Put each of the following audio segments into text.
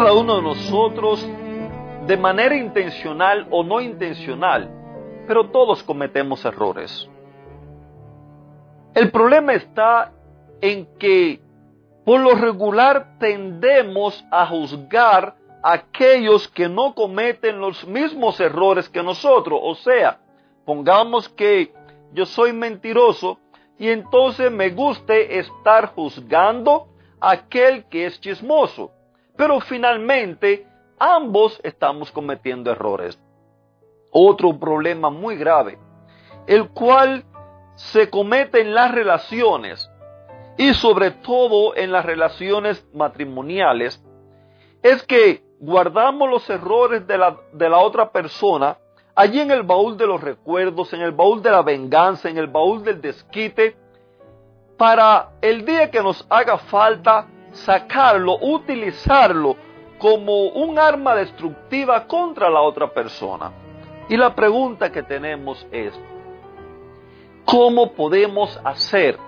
Cada uno de nosotros, de manera intencional o no intencional, pero todos cometemos errores. El problema está en que por lo regular tendemos a juzgar a aquellos que no cometen los mismos errores que nosotros. O sea, pongamos que yo soy mentiroso y entonces me guste estar juzgando a aquel que es chismoso. Pero finalmente ambos estamos cometiendo errores. Otro problema muy grave, el cual se comete en las relaciones y sobre todo en las relaciones matrimoniales, es que guardamos los errores de la, de la otra persona allí en el baúl de los recuerdos, en el baúl de la venganza, en el baúl del desquite, para el día que nos haga falta sacarlo, utilizarlo como un arma destructiva contra la otra persona. Y la pregunta que tenemos es, ¿cómo podemos hacer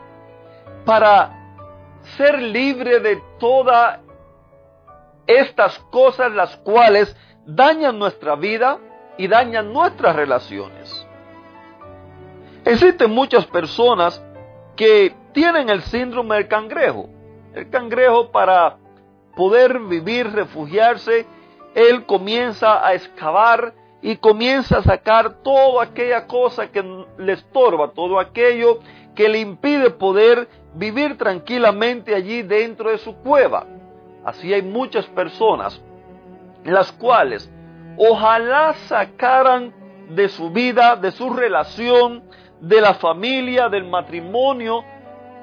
para ser libre de todas estas cosas las cuales dañan nuestra vida y dañan nuestras relaciones? Existen muchas personas que tienen el síndrome del cangrejo el cangrejo para poder vivir, refugiarse, él comienza a excavar y comienza a sacar toda aquella cosa que le estorba, todo aquello que le impide poder vivir tranquilamente allí dentro de su cueva. Así hay muchas personas, las cuales ojalá sacaran de su vida, de su relación, de la familia, del matrimonio,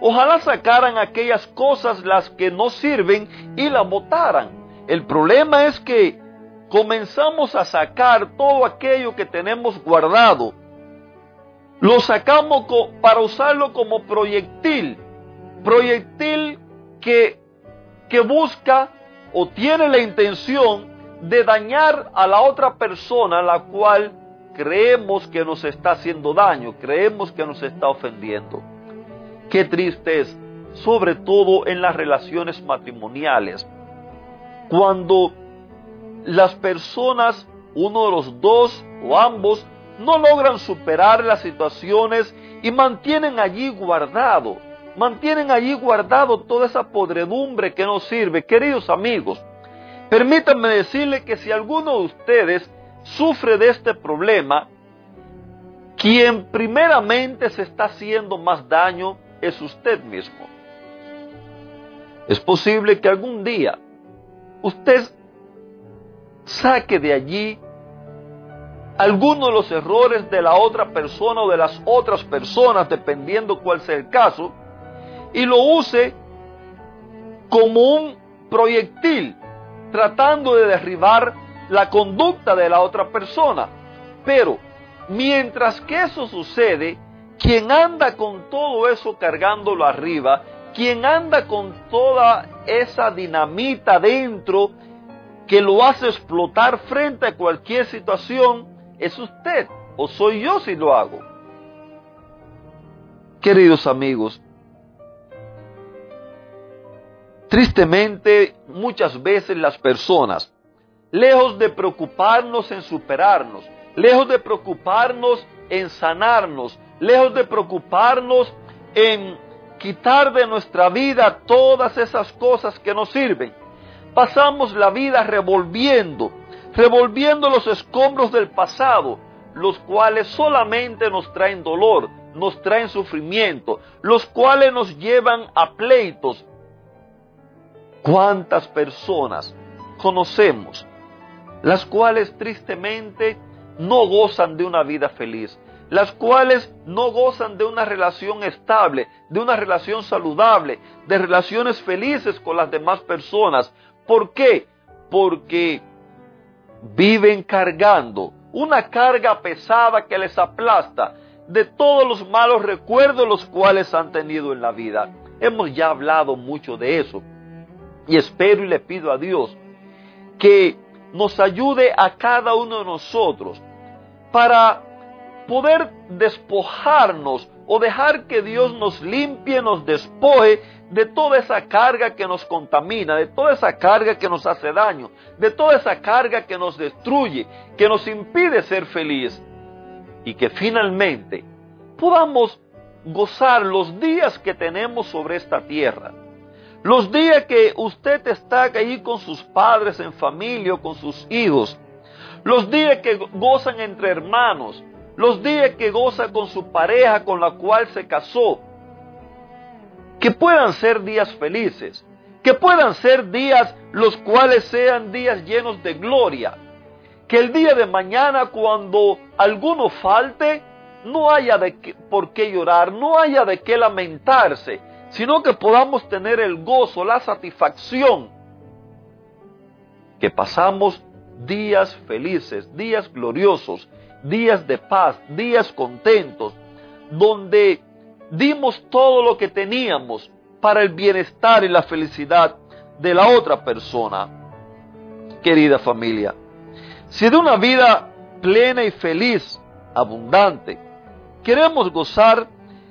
Ojalá sacaran aquellas cosas las que no sirven y las botaran. El problema es que comenzamos a sacar todo aquello que tenemos guardado. Lo sacamos para usarlo como proyectil. Proyectil que, que busca o tiene la intención de dañar a la otra persona, la cual creemos que nos está haciendo daño, creemos que nos está ofendiendo. Qué triste es, sobre todo en las relaciones matrimoniales, cuando las personas, uno de los dos o ambos, no logran superar las situaciones y mantienen allí guardado, mantienen allí guardado toda esa podredumbre que nos sirve. Queridos amigos, permítanme decirle que si alguno de ustedes sufre de este problema, quien primeramente se está haciendo más daño es usted mismo. Es posible que algún día usted saque de allí algunos de los errores de la otra persona o de las otras personas, dependiendo cuál sea el caso, y lo use como un proyectil, tratando de derribar la conducta de la otra persona. Pero mientras que eso sucede, quien anda con todo eso cargándolo arriba, quien anda con toda esa dinamita dentro que lo hace explotar frente a cualquier situación, es usted o soy yo si lo hago. Queridos amigos, tristemente muchas veces las personas, lejos de preocuparnos en superarnos, lejos de preocuparnos en sanarnos, lejos de preocuparnos en quitar de nuestra vida todas esas cosas que nos sirven. Pasamos la vida revolviendo, revolviendo los escombros del pasado, los cuales solamente nos traen dolor, nos traen sufrimiento, los cuales nos llevan a pleitos. ¿Cuántas personas conocemos las cuales tristemente no gozan de una vida feliz? Las cuales no gozan de una relación estable, de una relación saludable, de relaciones felices con las demás personas. ¿Por qué? Porque viven cargando una carga pesada que les aplasta de todos los malos recuerdos los cuales han tenido en la vida. Hemos ya hablado mucho de eso y espero y le pido a Dios que nos ayude a cada uno de nosotros para poder despojarnos o dejar que Dios nos limpie, nos despoje de toda esa carga que nos contamina, de toda esa carga que nos hace daño, de toda esa carga que nos destruye, que nos impide ser feliz y que finalmente podamos gozar los días que tenemos sobre esta tierra. Los días que usted está ahí con sus padres en familia o con sus hijos. Los días que gozan entre hermanos los días que goza con su pareja con la cual se casó, que puedan ser días felices, que puedan ser días los cuales sean días llenos de gloria, que el día de mañana cuando alguno falte, no haya de por qué llorar, no haya de qué lamentarse, sino que podamos tener el gozo, la satisfacción, que pasamos días felices, días gloriosos, días de paz, días contentos, donde dimos todo lo que teníamos para el bienestar y la felicidad de la otra persona. Querida familia, si de una vida plena y feliz, abundante, queremos gozar,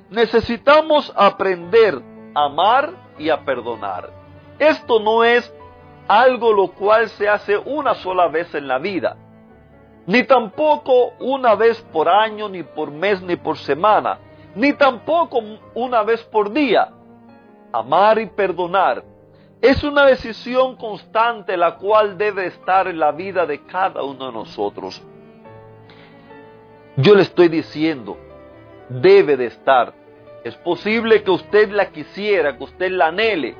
necesitamos aprender a amar y a perdonar. Esto no es algo lo cual se hace una sola vez en la vida ni tampoco una vez por año, ni por mes, ni por semana, ni tampoco una vez por día. Amar y perdonar es una decisión constante la cual debe estar en la vida de cada uno de nosotros. Yo le estoy diciendo, debe de estar. Es posible que usted la quisiera, que usted la anhele,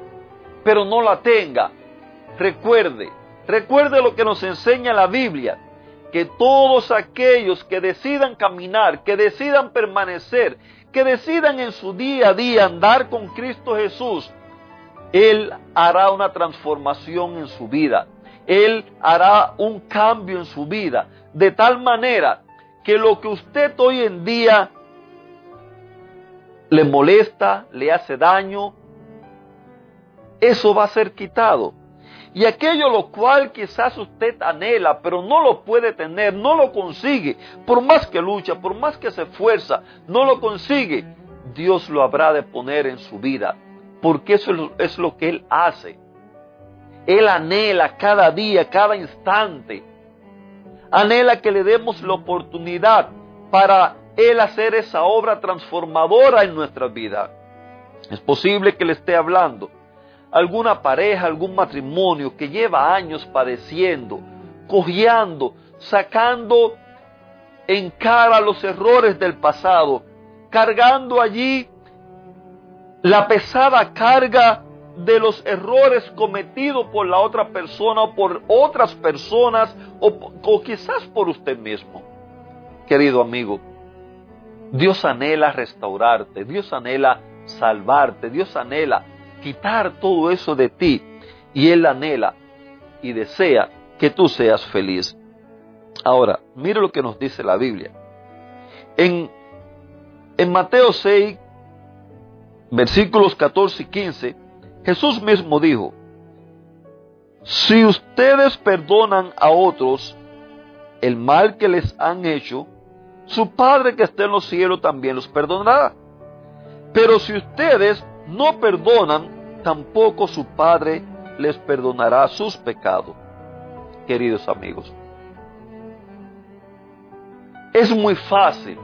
pero no la tenga. Recuerde, recuerde lo que nos enseña la Biblia que todos aquellos que decidan caminar, que decidan permanecer, que decidan en su día a día andar con Cristo Jesús, Él hará una transformación en su vida. Él hará un cambio en su vida. De tal manera que lo que usted hoy en día le molesta, le hace daño, eso va a ser quitado. Y aquello lo cual quizás usted anhela, pero no lo puede tener, no lo consigue, por más que lucha, por más que se esfuerza, no lo consigue, Dios lo habrá de poner en su vida, porque eso es lo que Él hace. Él anhela cada día, cada instante. Anhela que le demos la oportunidad para Él hacer esa obra transformadora en nuestra vida. Es posible que le esté hablando alguna pareja, algún matrimonio que lleva años padeciendo, cojeando, sacando en cara los errores del pasado, cargando allí la pesada carga de los errores cometidos por la otra persona o por otras personas o, o, quizás por usted mismo. Querido amigo, Dios anhela restaurarte, Dios anhela salvarte, Dios anhela quitar todo eso de ti y Él anhela y desea que tú seas feliz. Ahora, mire lo que nos dice la Biblia. En, en Mateo 6, versículos 14 y 15, Jesús mismo dijo, si ustedes perdonan a otros el mal que les han hecho, su Padre que está en los cielos también los perdonará. Pero si ustedes no perdonan, tampoco su Padre les perdonará sus pecados. Queridos amigos, es muy fácil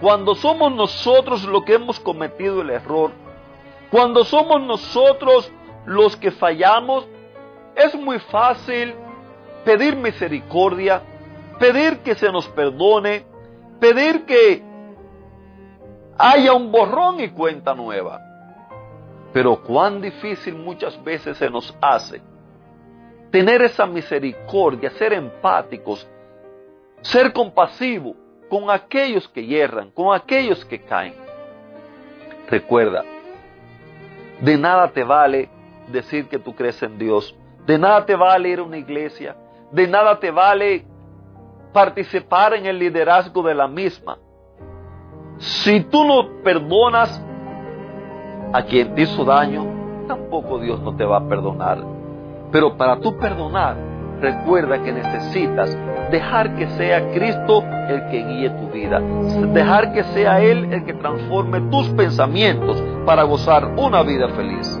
cuando somos nosotros los que hemos cometido el error, cuando somos nosotros los que fallamos, es muy fácil pedir misericordia, pedir que se nos perdone, pedir que haya un borrón y cuenta nueva. Pero cuán difícil muchas veces se nos hace tener esa misericordia, ser empáticos, ser compasivos con aquellos que hierran, con aquellos que caen. Recuerda, de nada te vale decir que tú crees en Dios, de nada te vale ir a una iglesia, de nada te vale participar en el liderazgo de la misma. Si tú no perdonas a quien te hizo daño, tampoco Dios no te va a perdonar. Pero para tú perdonar, recuerda que necesitas dejar que sea Cristo el que guíe tu vida, dejar que sea Él el que transforme tus pensamientos para gozar una vida feliz.